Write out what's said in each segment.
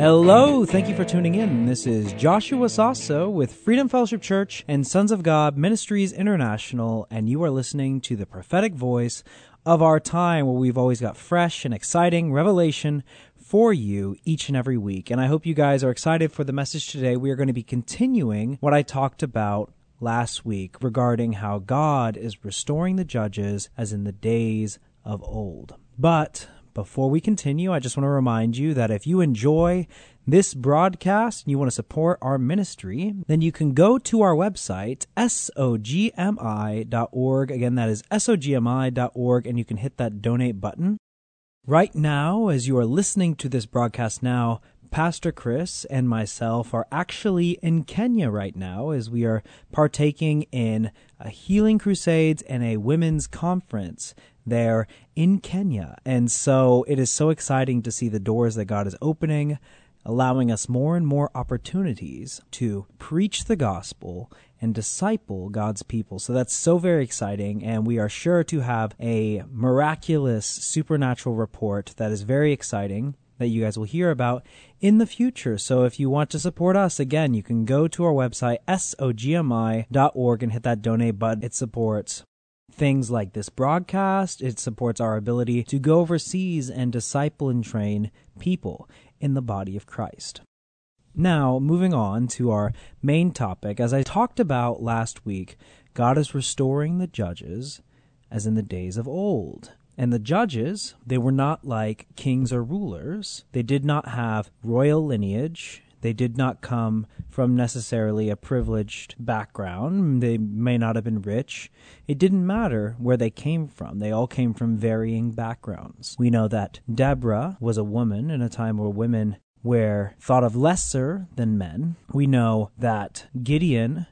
Hello, thank you for tuning in. This is Joshua Sasso with Freedom Fellowship Church and Sons of God Ministries International, and you are listening to the prophetic voice of our time where we've always got fresh and exciting revelation for you each and every week. And I hope you guys are excited for the message today. We are going to be continuing what I talked about last week regarding how God is restoring the judges as in the days of old. But before we continue, I just want to remind you that if you enjoy this broadcast and you want to support our ministry, then you can go to our website, sogmi.org. Again, that is sogmi.org, and you can hit that donate button. Right now, as you are listening to this broadcast now, Pastor Chris and myself are actually in Kenya right now as we are partaking in a healing crusades and a women's conference there in Kenya. And so it is so exciting to see the doors that God is opening, allowing us more and more opportunities to preach the gospel and disciple God's people. So that's so very exciting. And we are sure to have a miraculous supernatural report that is very exciting that you guys will hear about in the future. So if you want to support us, again, you can go to our website, sogmi.org, and hit that donate button. It supports things like this broadcast. It supports our ability to go overseas and disciple and train people in the body of Christ. Now, moving on to our main topic, as I talked about last week, God is restoring the judges as in the days of old. And the judges, they were not like kings or rulers. They did not have royal lineage. They did not come from necessarily a privileged background. They may not have been rich. It didn't matter where they came from. They all came from varying backgrounds. We know that Deborah was a woman in a time where women were thought of lesser than men. We know that Gideon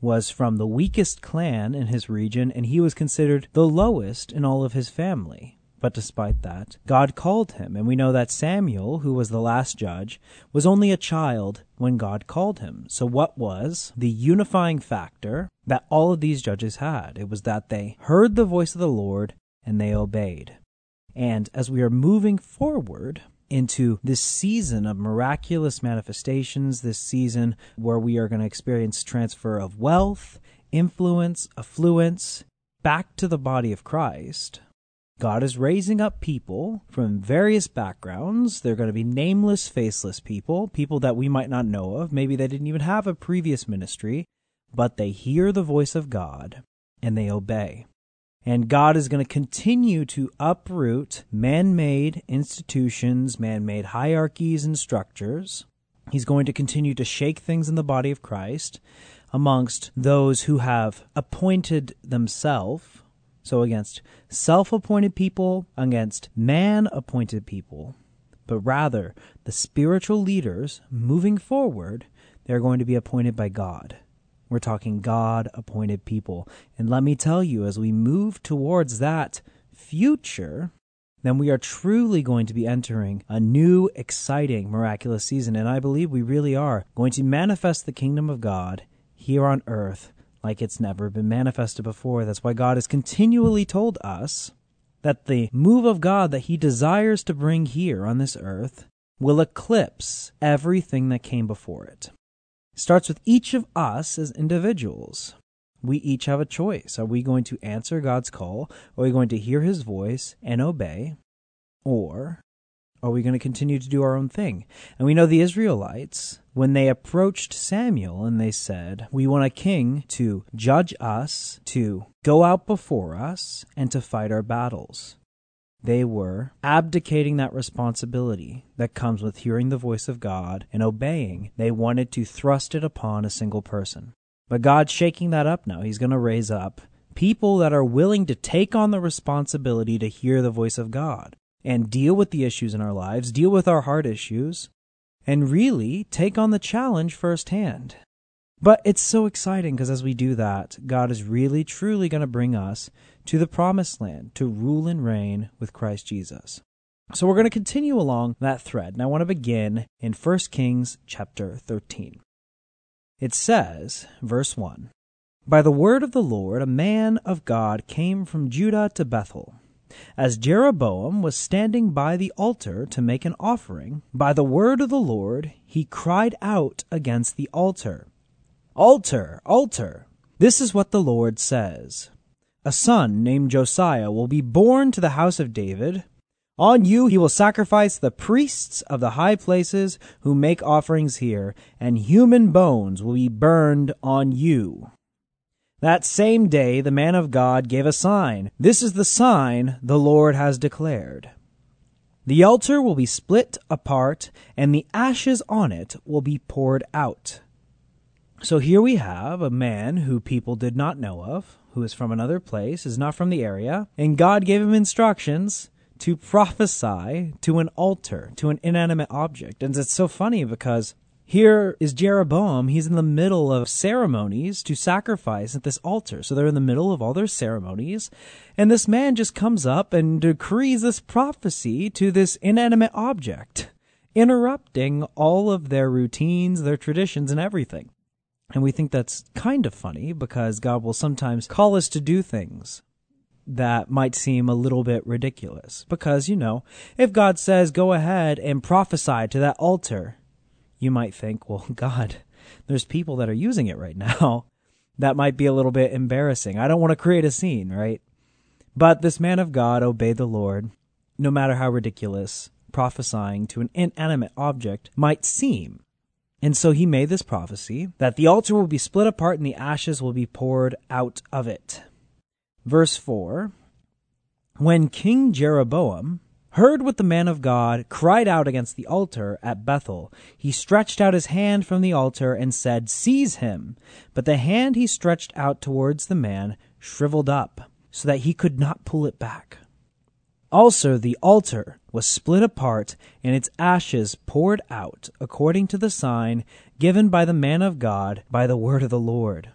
was from the weakest clan in his region and he was considered the lowest in all of his family. But despite that, God called him, and we know that Samuel, who was the last judge, was only a child when God called him. So, what was the unifying factor that all of these judges had? It was that they heard the voice of the Lord and they obeyed. And as we are moving forward, into this season of miraculous manifestations, this season where we are going to experience transfer of wealth, influence, affluence back to the body of Christ. God is raising up people from various backgrounds. They're going to be nameless, faceless people, people that we might not know of. Maybe they didn't even have a previous ministry, but they hear the voice of God and they obey. And God is going to continue to uproot man made institutions, man made hierarchies and structures. He's going to continue to shake things in the body of Christ amongst those who have appointed themselves so against self appointed people, against man appointed people, but rather the spiritual leaders moving forward, they're going to be appointed by God. We're talking God appointed people. And let me tell you, as we move towards that future, then we are truly going to be entering a new, exciting, miraculous season. And I believe we really are going to manifest the kingdom of God here on earth like it's never been manifested before. That's why God has continually told us that the move of God that He desires to bring here on this earth will eclipse everything that came before it. it starts with each of us as individuals. We each have a choice. Are we going to answer God's call? Are we going to hear His voice and obey? Or are we going to continue to do our own thing? And we know the Israelites, when they approached Samuel and they said, We want a king to judge us, to go out before us, and to fight our battles. They were abdicating that responsibility that comes with hearing the voice of God and obeying. They wanted to thrust it upon a single person. But God's shaking that up now. He's going to raise up people that are willing to take on the responsibility to hear the voice of God and deal with the issues in our lives, deal with our heart issues, and really take on the challenge firsthand. But it's so exciting because as we do that, God is really truly going to bring us to the promised land to rule and reign with Christ Jesus. So we're going to continue along that thread, and I want to begin in 1 Kings chapter 13. It says, verse 1 By the word of the Lord, a man of God came from Judah to Bethel. As Jeroboam was standing by the altar to make an offering, by the word of the Lord, he cried out against the altar Altar, altar! This is what the Lord says. A son named Josiah will be born to the house of David. On you he will sacrifice the priests of the high places who make offerings here, and human bones will be burned on you. That same day the man of God gave a sign. This is the sign the Lord has declared. The altar will be split apart, and the ashes on it will be poured out. So here we have a man who people did not know of, who is from another place, is not from the area, and God gave him instructions to prophesy to an altar, to an inanimate object. And it's so funny because here is Jeroboam. He's in the middle of ceremonies to sacrifice at this altar. So they're in the middle of all their ceremonies. And this man just comes up and decrees this prophecy to this inanimate object, interrupting all of their routines, their traditions, and everything. And we think that's kind of funny because God will sometimes call us to do things that might seem a little bit ridiculous. Because, you know, if God says, go ahead and prophesy to that altar, you might think, well, God, there's people that are using it right now. That might be a little bit embarrassing. I don't want to create a scene, right? But this man of God obeyed the Lord, no matter how ridiculous prophesying to an inanimate object might seem. And so he made this prophecy that the altar will be split apart and the ashes will be poured out of it. Verse 4 When King Jeroboam heard what the man of God cried out against the altar at Bethel, he stretched out his hand from the altar and said, Seize him. But the hand he stretched out towards the man shriveled up, so that he could not pull it back. Also, the altar was split apart and its ashes poured out, according to the sign given by the man of God by the word of the Lord.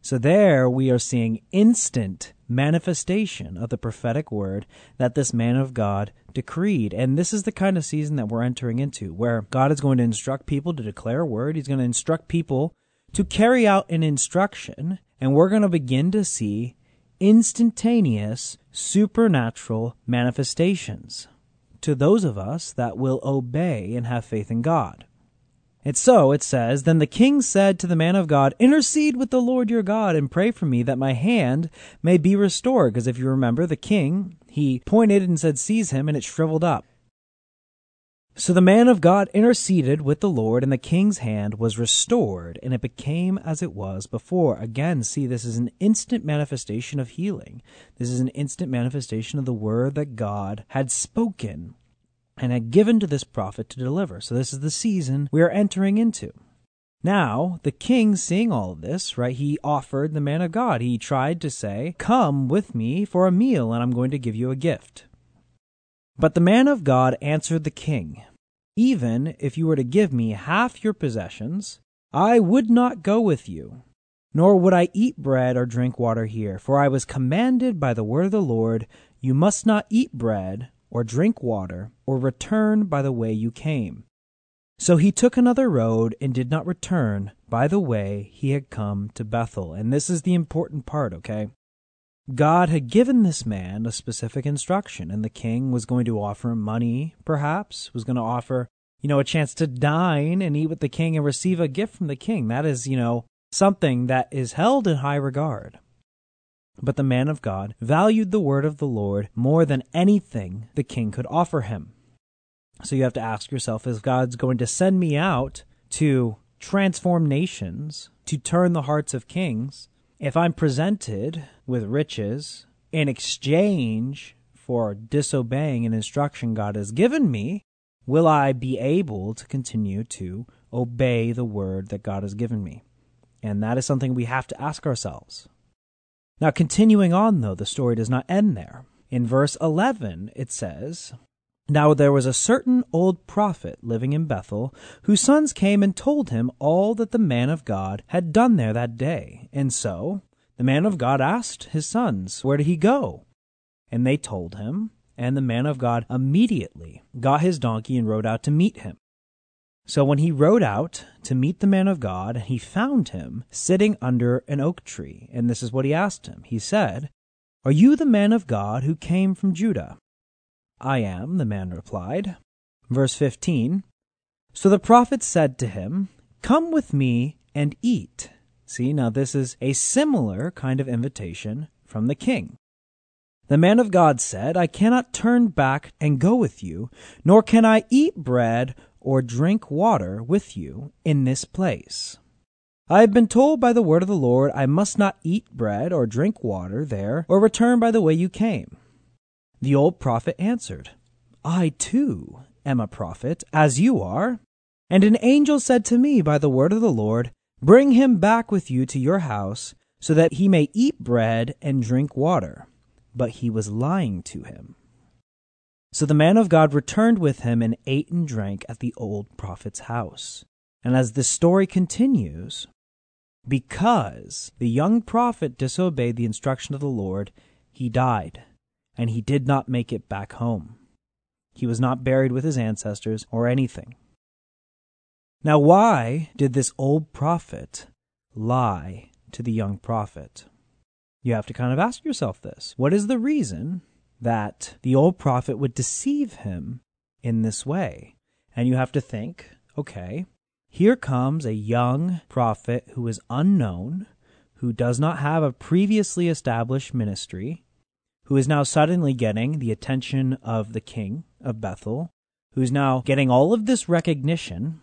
So, there we are seeing instant manifestation of the prophetic word that this man of God decreed. And this is the kind of season that we're entering into, where God is going to instruct people to declare a word, He's going to instruct people to carry out an instruction, and we're going to begin to see instantaneous supernatural manifestations to those of us that will obey and have faith in God. And so it says, Then the king said to the man of God, Intercede with the Lord your God and pray for me that my hand may be restored. Because if you remember, the king, he pointed and said, Seize him, and it shriveled up. So the man of God interceded with the Lord, and the king's hand was restored, and it became as it was before. Again, see, this is an instant manifestation of healing. This is an instant manifestation of the word that God had spoken and had given to this prophet to deliver. So this is the season we are entering into. Now, the king, seeing all this, right, he offered the man of God. He tried to say, Come with me for a meal, and I'm going to give you a gift. But the man of God answered the king, Even if you were to give me half your possessions, I would not go with you, nor would I eat bread or drink water here, for I was commanded by the word of the Lord, You must not eat bread or drink water, or return by the way you came. So he took another road and did not return by the way he had come to Bethel. And this is the important part, okay? God had given this man a specific instruction, and the king was going to offer him money, perhaps, was going to offer, you know, a chance to dine and eat with the king and receive a gift from the king. That is, you know, something that is held in high regard. But the man of God valued the word of the Lord more than anything the king could offer him. So you have to ask yourself if God's going to send me out to transform nations, to turn the hearts of kings, if I'm presented with riches in exchange for disobeying an instruction God has given me, will I be able to continue to obey the word that God has given me? And that is something we have to ask ourselves. Now, continuing on, though, the story does not end there. In verse 11, it says, Now there was a certain old prophet living in Bethel, whose sons came and told him all that the man of God had done there that day. And so the man of God asked his sons, Where did he go? And they told him, and the man of God immediately got his donkey and rode out to meet him. So when he rode out to meet the man of God, he found him sitting under an oak tree. And this is what he asked him. He said, Are you the man of God who came from Judah? I am, the man replied. Verse 15 So the prophet said to him, Come with me and eat. See, now this is a similar kind of invitation from the king. The man of God said, I cannot turn back and go with you, nor can I eat bread or drink water with you in this place. I have been told by the word of the Lord, I must not eat bread or drink water there, or return by the way you came. The old prophet answered, I too am a prophet, as you are. And an angel said to me by the word of the Lord, Bring him back with you to your house, so that he may eat bread and drink water. But he was lying to him. So the man of God returned with him and ate and drank at the old prophet's house. And as the story continues, because the young prophet disobeyed the instruction of the Lord, he died and he did not make it back home. He was not buried with his ancestors or anything. Now, why did this old prophet lie to the young prophet? You have to kind of ask yourself this. What is the reason that the old prophet would deceive him in this way? And you have to think, okay, here comes a young prophet who is unknown, who does not have a previously established ministry, who is now suddenly getting the attention of the king of Bethel, who's now getting all of this recognition.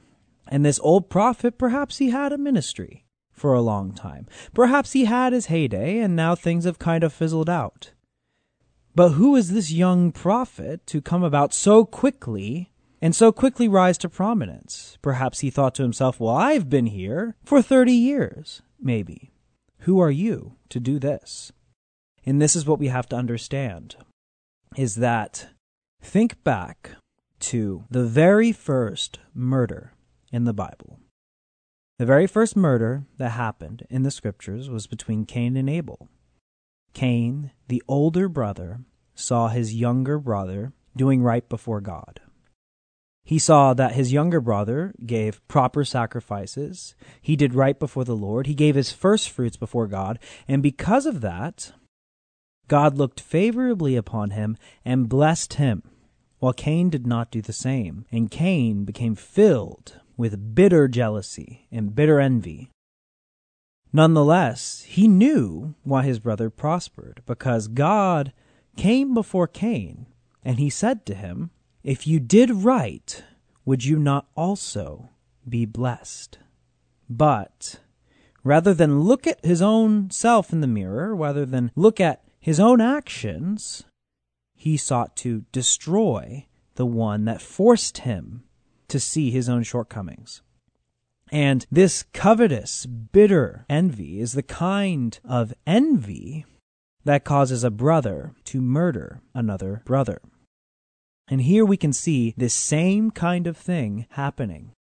And this old prophet, perhaps he had a ministry for a long time. Perhaps he had his heyday, and now things have kind of fizzled out. But who is this young prophet to come about so quickly and so quickly rise to prominence? Perhaps he thought to himself, well, I've been here for 30 years, maybe. Who are you to do this? And this is what we have to understand is that think back to the very first murder in the Bible. The very first murder that happened in the scriptures was between Cain and Abel. Cain, the older brother, saw his younger brother doing right before God. He saw that his younger brother gave proper sacrifices. He did right before the Lord. He gave his first fruits before God. And because of that, God looked favorably upon him and blessed him, while Cain did not do the same. And Cain became filled with bitter jealousy and bitter envy. Nonetheless, he knew why his brother prospered, because God came before Cain, and he said to him, If you did right, would you not also be blessed? But rather than look at his own self in the mirror, rather than look at his own actions, he sought to destroy the one that forced him to see his own shortcomings. And this covetous, bitter envy is the kind of envy that causes a brother to murder another brother. And here we can see this same kind of thing happening.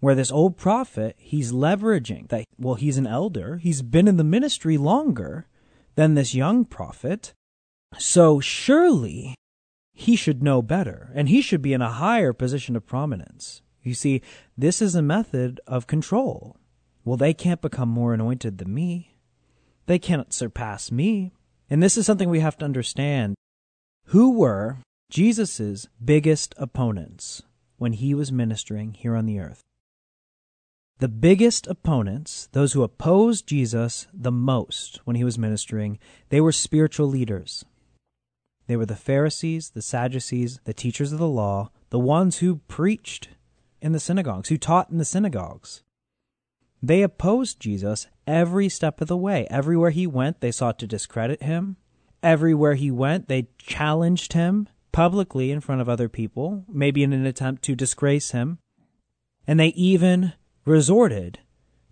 Where this old prophet, he's leveraging that, well, he's an elder, he's been in the ministry longer, than this young prophet. So surely he should know better, and he should be in a higher position of prominence. You see, this is a method of control. Well, they can't become more anointed than me. They cannot surpass me. And this is something we have to understand. Who were Jesus' biggest opponents when he was ministering here on the earth? The biggest opponents, those who opposed Jesus the most when he was ministering, they were spiritual leaders. They were the Pharisees, the Sadducees, the teachers of the law, the ones who preached in the synagogues, who taught in the synagogues. They opposed Jesus every step of the way. Everywhere he went, they sought to discredit him. Everywhere he went, they challenged him publicly in front of other people, maybe in an attempt to disgrace him. And they even resorted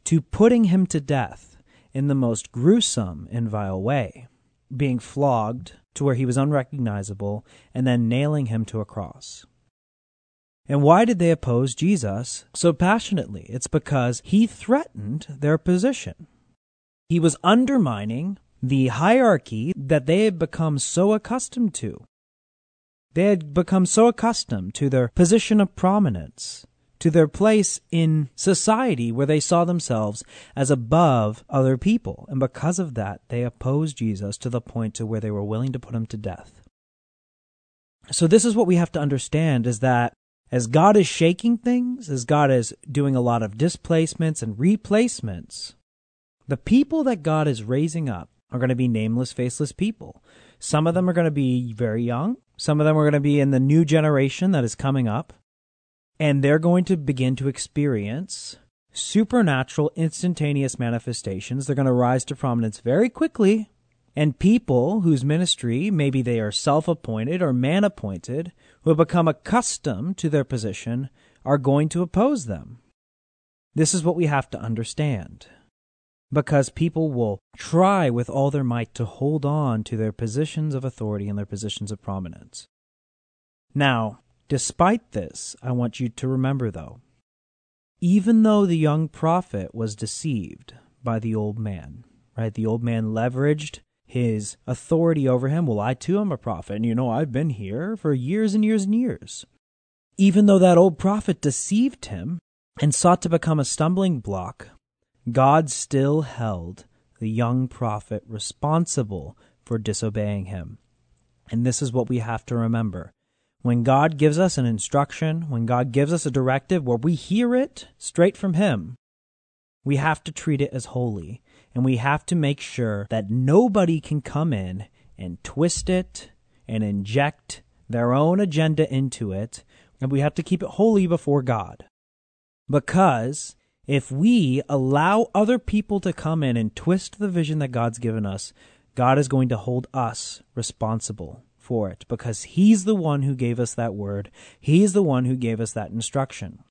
to putting him to death in the most gruesome and vile way. being flogged to where he was unrecognizable, and then nailing him to a cross. And why did they oppose Jesus so passionately? It's because he threatened their position. He was undermining the hierarchy that they had become so accustomed to. They had become so accustomed to their position of prominence, to their place in society where they saw themselves as above other people. And because of that, they opposed Jesus to the point to where they were willing to put him to death. So this is what we have to understand is that as God is shaking things, as God is doing a lot of displacements and replacements, the people that God is raising up are going to be nameless, faceless people. Some of them are going to be very young. Some of them are going to be in the new generation that is coming up. And they're going to begin to experience supernatural, instantaneous manifestations. They're going to rise to prominence very quickly. And people whose ministry, maybe they are self appointed or man appointed, who have become accustomed to their position, are going to oppose them. This is what we have to understand because people will try with all their might to hold on to their positions of authority and their positions of prominence. Now, despite this, I want you to remember though, even though the young prophet was deceived by the old man, right? The old man leveraged his authority over him. Well, I too am a prophet, and you know, I've been here for years and years and years. Even though that old prophet deceived him and sought to become a stumbling block God still held the young prophet responsible for disobeying him. And this is what we have to remember. When God gives us an instruction, when God gives us a directive where we hear it straight from Him, we have to treat it as holy. And we have to make sure that nobody can come in and twist it and inject their own agenda into it. And we have to keep it holy before God. Because if we allow other people to come in and twist the vision that God's given us, God is going to hold us responsible for it because He's the one who gave us that word. He's the one who gave us that instruction.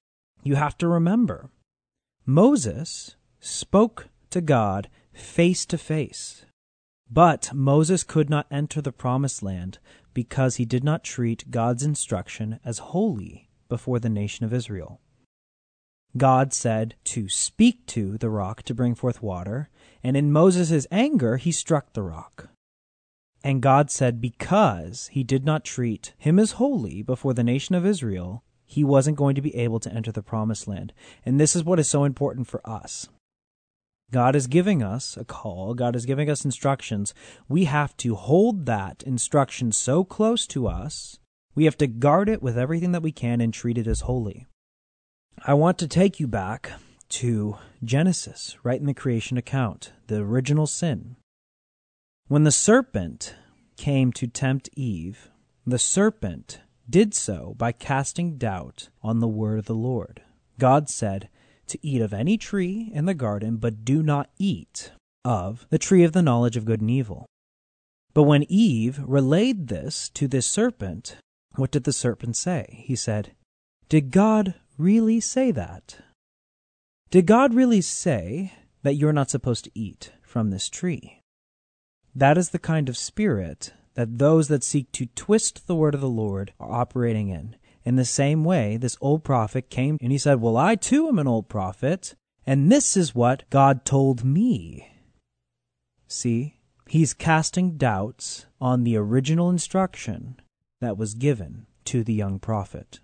You have to remember, Moses spoke to God face to face. But Moses could not enter the promised land because he did not treat God's instruction as holy before the nation of Israel. God said to speak to the rock to bring forth water, and in Moses' anger he struck the rock. And God said, because he did not treat him as holy before the nation of Israel, he wasn't going to be able to enter the promised land. And this is what is so important for us. God is giving us a call, God is giving us instructions. We have to hold that instruction so close to us, we have to guard it with everything that we can and treat it as holy. I want to take you back to Genesis, right in the creation account, the original sin. When the serpent came to tempt Eve, the serpent did so by casting doubt on the word of the Lord. God said to eat of any tree in the garden, but do not eat of the tree of the knowledge of good and evil. But when Eve relayed this to this serpent, what did the serpent say? He said, Did God really say that? Did God really say that you're not supposed to eat from this tree? That is the kind of spirit that those that seek to twist the word of the Lord are operating in. In the same way, this old prophet came and he said, Well, I too am an old prophet, and this is what God told me. See, he's casting doubts on the original instruction that was given to the young prophet.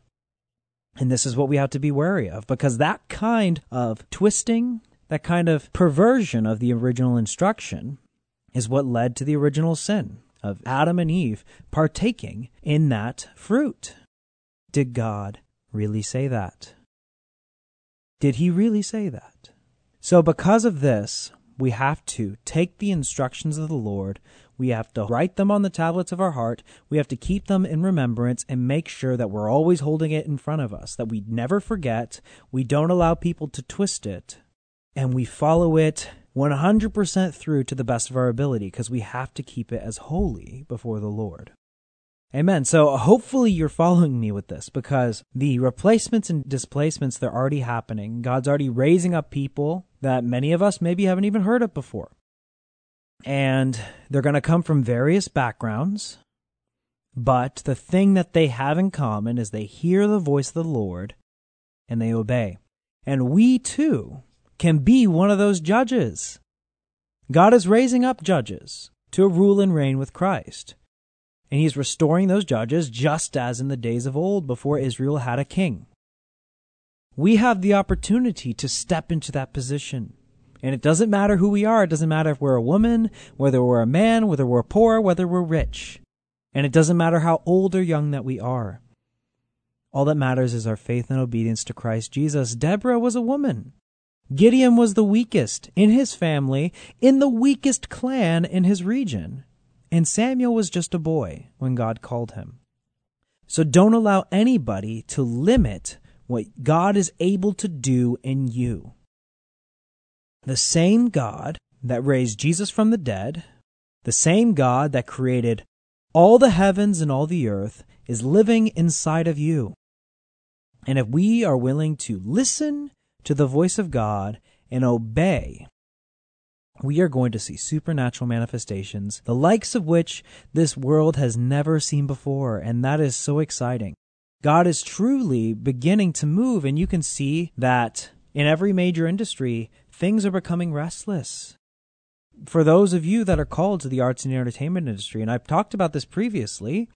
And this is what we have to be wary of because that kind of twisting, that kind of perversion of the original instruction is what led to the original sin of Adam and Eve partaking in that fruit. Did God really say that? Did he really say that? So, because of this, we have to take the instructions of the Lord we have to write them on the tablets of our heart. We have to keep them in remembrance and make sure that we're always holding it in front of us, that we never forget. We don't allow people to twist it, and we follow it 100% through to the best of our ability because we have to keep it as holy before the Lord. Amen. So hopefully you're following me with this because the replacements and displacements, they're already happening. God's already raising up people that many of us maybe haven't even heard of before. And they're going to come from various backgrounds. But the thing that they have in common is they hear the voice of the Lord and they obey. And we too can be one of those judges. God is raising up judges to rule and reign with Christ. And he's restoring those judges just as in the days of old before Israel had a king. We have the opportunity to step into that position. And it doesn't matter who we are. It doesn't matter if we're a woman, whether we're a man, whether we're poor, whether we're rich. And it doesn't matter how old or young that we are. All that matters is our faith and obedience to Christ Jesus. Deborah was a woman. Gideon was the weakest in his family, in the weakest clan in his region. And Samuel was just a boy when God called him. So don't allow anybody to limit what God is able to do in you. The same God that raised Jesus from the dead, the same God that created all the heavens and all the earth, is living inside of you. And if we are willing to listen to the voice of God and obey, we are going to see supernatural manifestations, the likes of which this world has never seen before, and that is so exciting. God is truly beginning to move, and you can see that in every major industry, things are becoming restless. For those of you that are called to the arts and entertainment industry, and I've talked about this previously,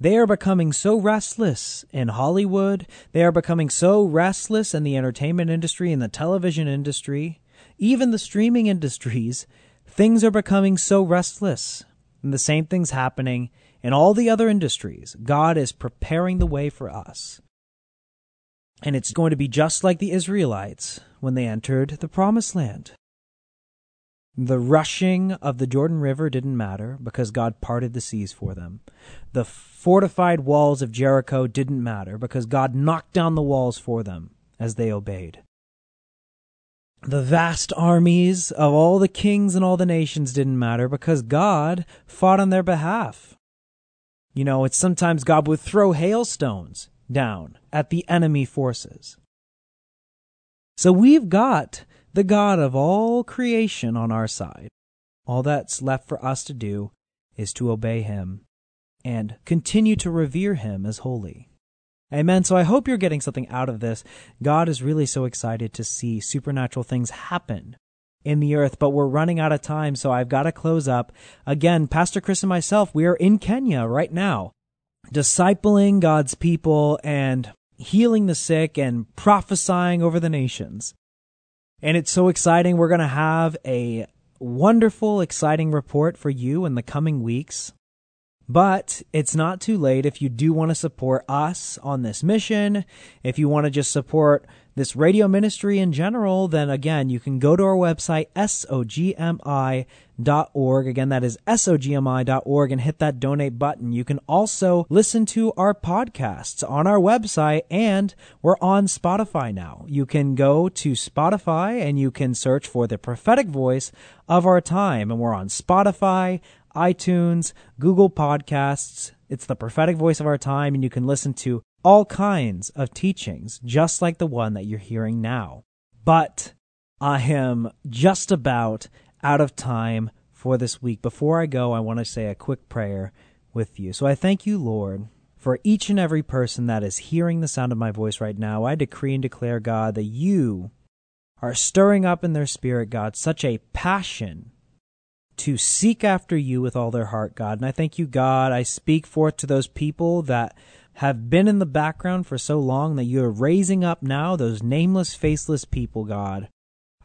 they are becoming so restless in Hollywood. They are becoming so restless in the entertainment industry, in the television industry, even the streaming industries. Things are becoming so restless. And the same thing's happening in all the other industries. God is preparing the way for us. And it's going to be just like the Israelites when they entered the promised land. The rushing of the Jordan River didn't matter because God parted the seas for them. The fortified walls of Jericho didn't matter because God knocked down the walls for them as they obeyed. The vast armies of all the kings and all the nations didn't matter because God fought on their behalf. You know, it's sometimes God would throw hailstones down at the enemy forces. So we've got the God of all creation on our side. All that's left for us to do is to obey him and continue to revere him as holy. Amen. So I hope you're getting something out of this. God is really so excited to see supernatural things happen in the earth, but we're running out of time, so I've got to close up. Again, Pastor Chris and myself, we are in Kenya right now, discipling God's people and healing the sick and prophesying over the nations. And it's so exciting. We're going to have a wonderful, exciting report for you in the coming weeks. But it's not too late if you do want to support us on this mission. If you want to just support this radio ministry in general, then again, you can go to our website, sogmi.org. Again, that is sogmi.org and hit that donate button. You can also listen to our podcasts on our website and we're on Spotify now. You can go to Spotify and you can search for the prophetic voice of our time. And we're on Spotify, iTunes, Google Podcasts. It's the prophetic voice of our time, and you can listen to all kinds of teachings, just like the one that you're hearing now. But I am just about out of time for this week. Before I go, I want to say a quick prayer with you. So I thank you, Lord, for each and every person that is hearing the sound of my voice right now. I decree and declare, God, that you are stirring up in their spirit, God, such a passion to seek after you with all their heart, God. And I thank you, God. I speak forth to those people that have been in the background for so long that you are raising up now those nameless, faceless people, God.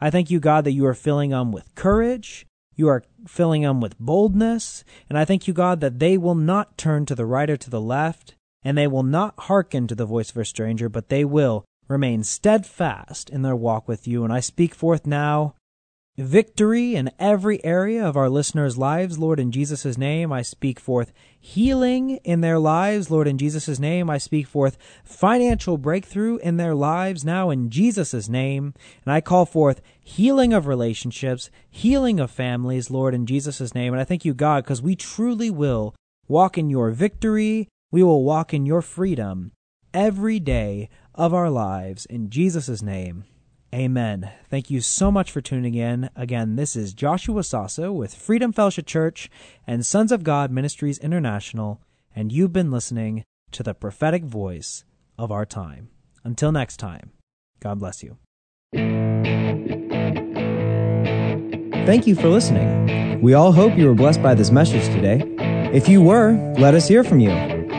I thank you, God, that you are filling them with courage. You are filling them with boldness. And I thank you, God, that they will not turn to the right or to the left, and they will not hearken to the voice of a stranger, but they will remain steadfast in their walk with you. And I speak forth now victory in every area of our listeners' lives, Lord, in Jesus' name. I speak forth healing in their lives, Lord, in Jesus' name. I speak forth financial breakthrough in their lives now in Jesus' name. And I call forth healing of relationships, healing of families, Lord, in Jesus' name. And I thank you, God, because we truly will walk in your victory. We will walk in your freedom every day of our lives. In Jesus' name, Amen. Thank you so much for tuning in. Again, this is Joshua Sasso with Freedom Fellowship Church and Sons of God Ministries International, and you've been listening to the prophetic voice of our time. Until next time, God bless you. Thank you for listening. We all hope you were blessed by this message today. If you were, let us hear from you.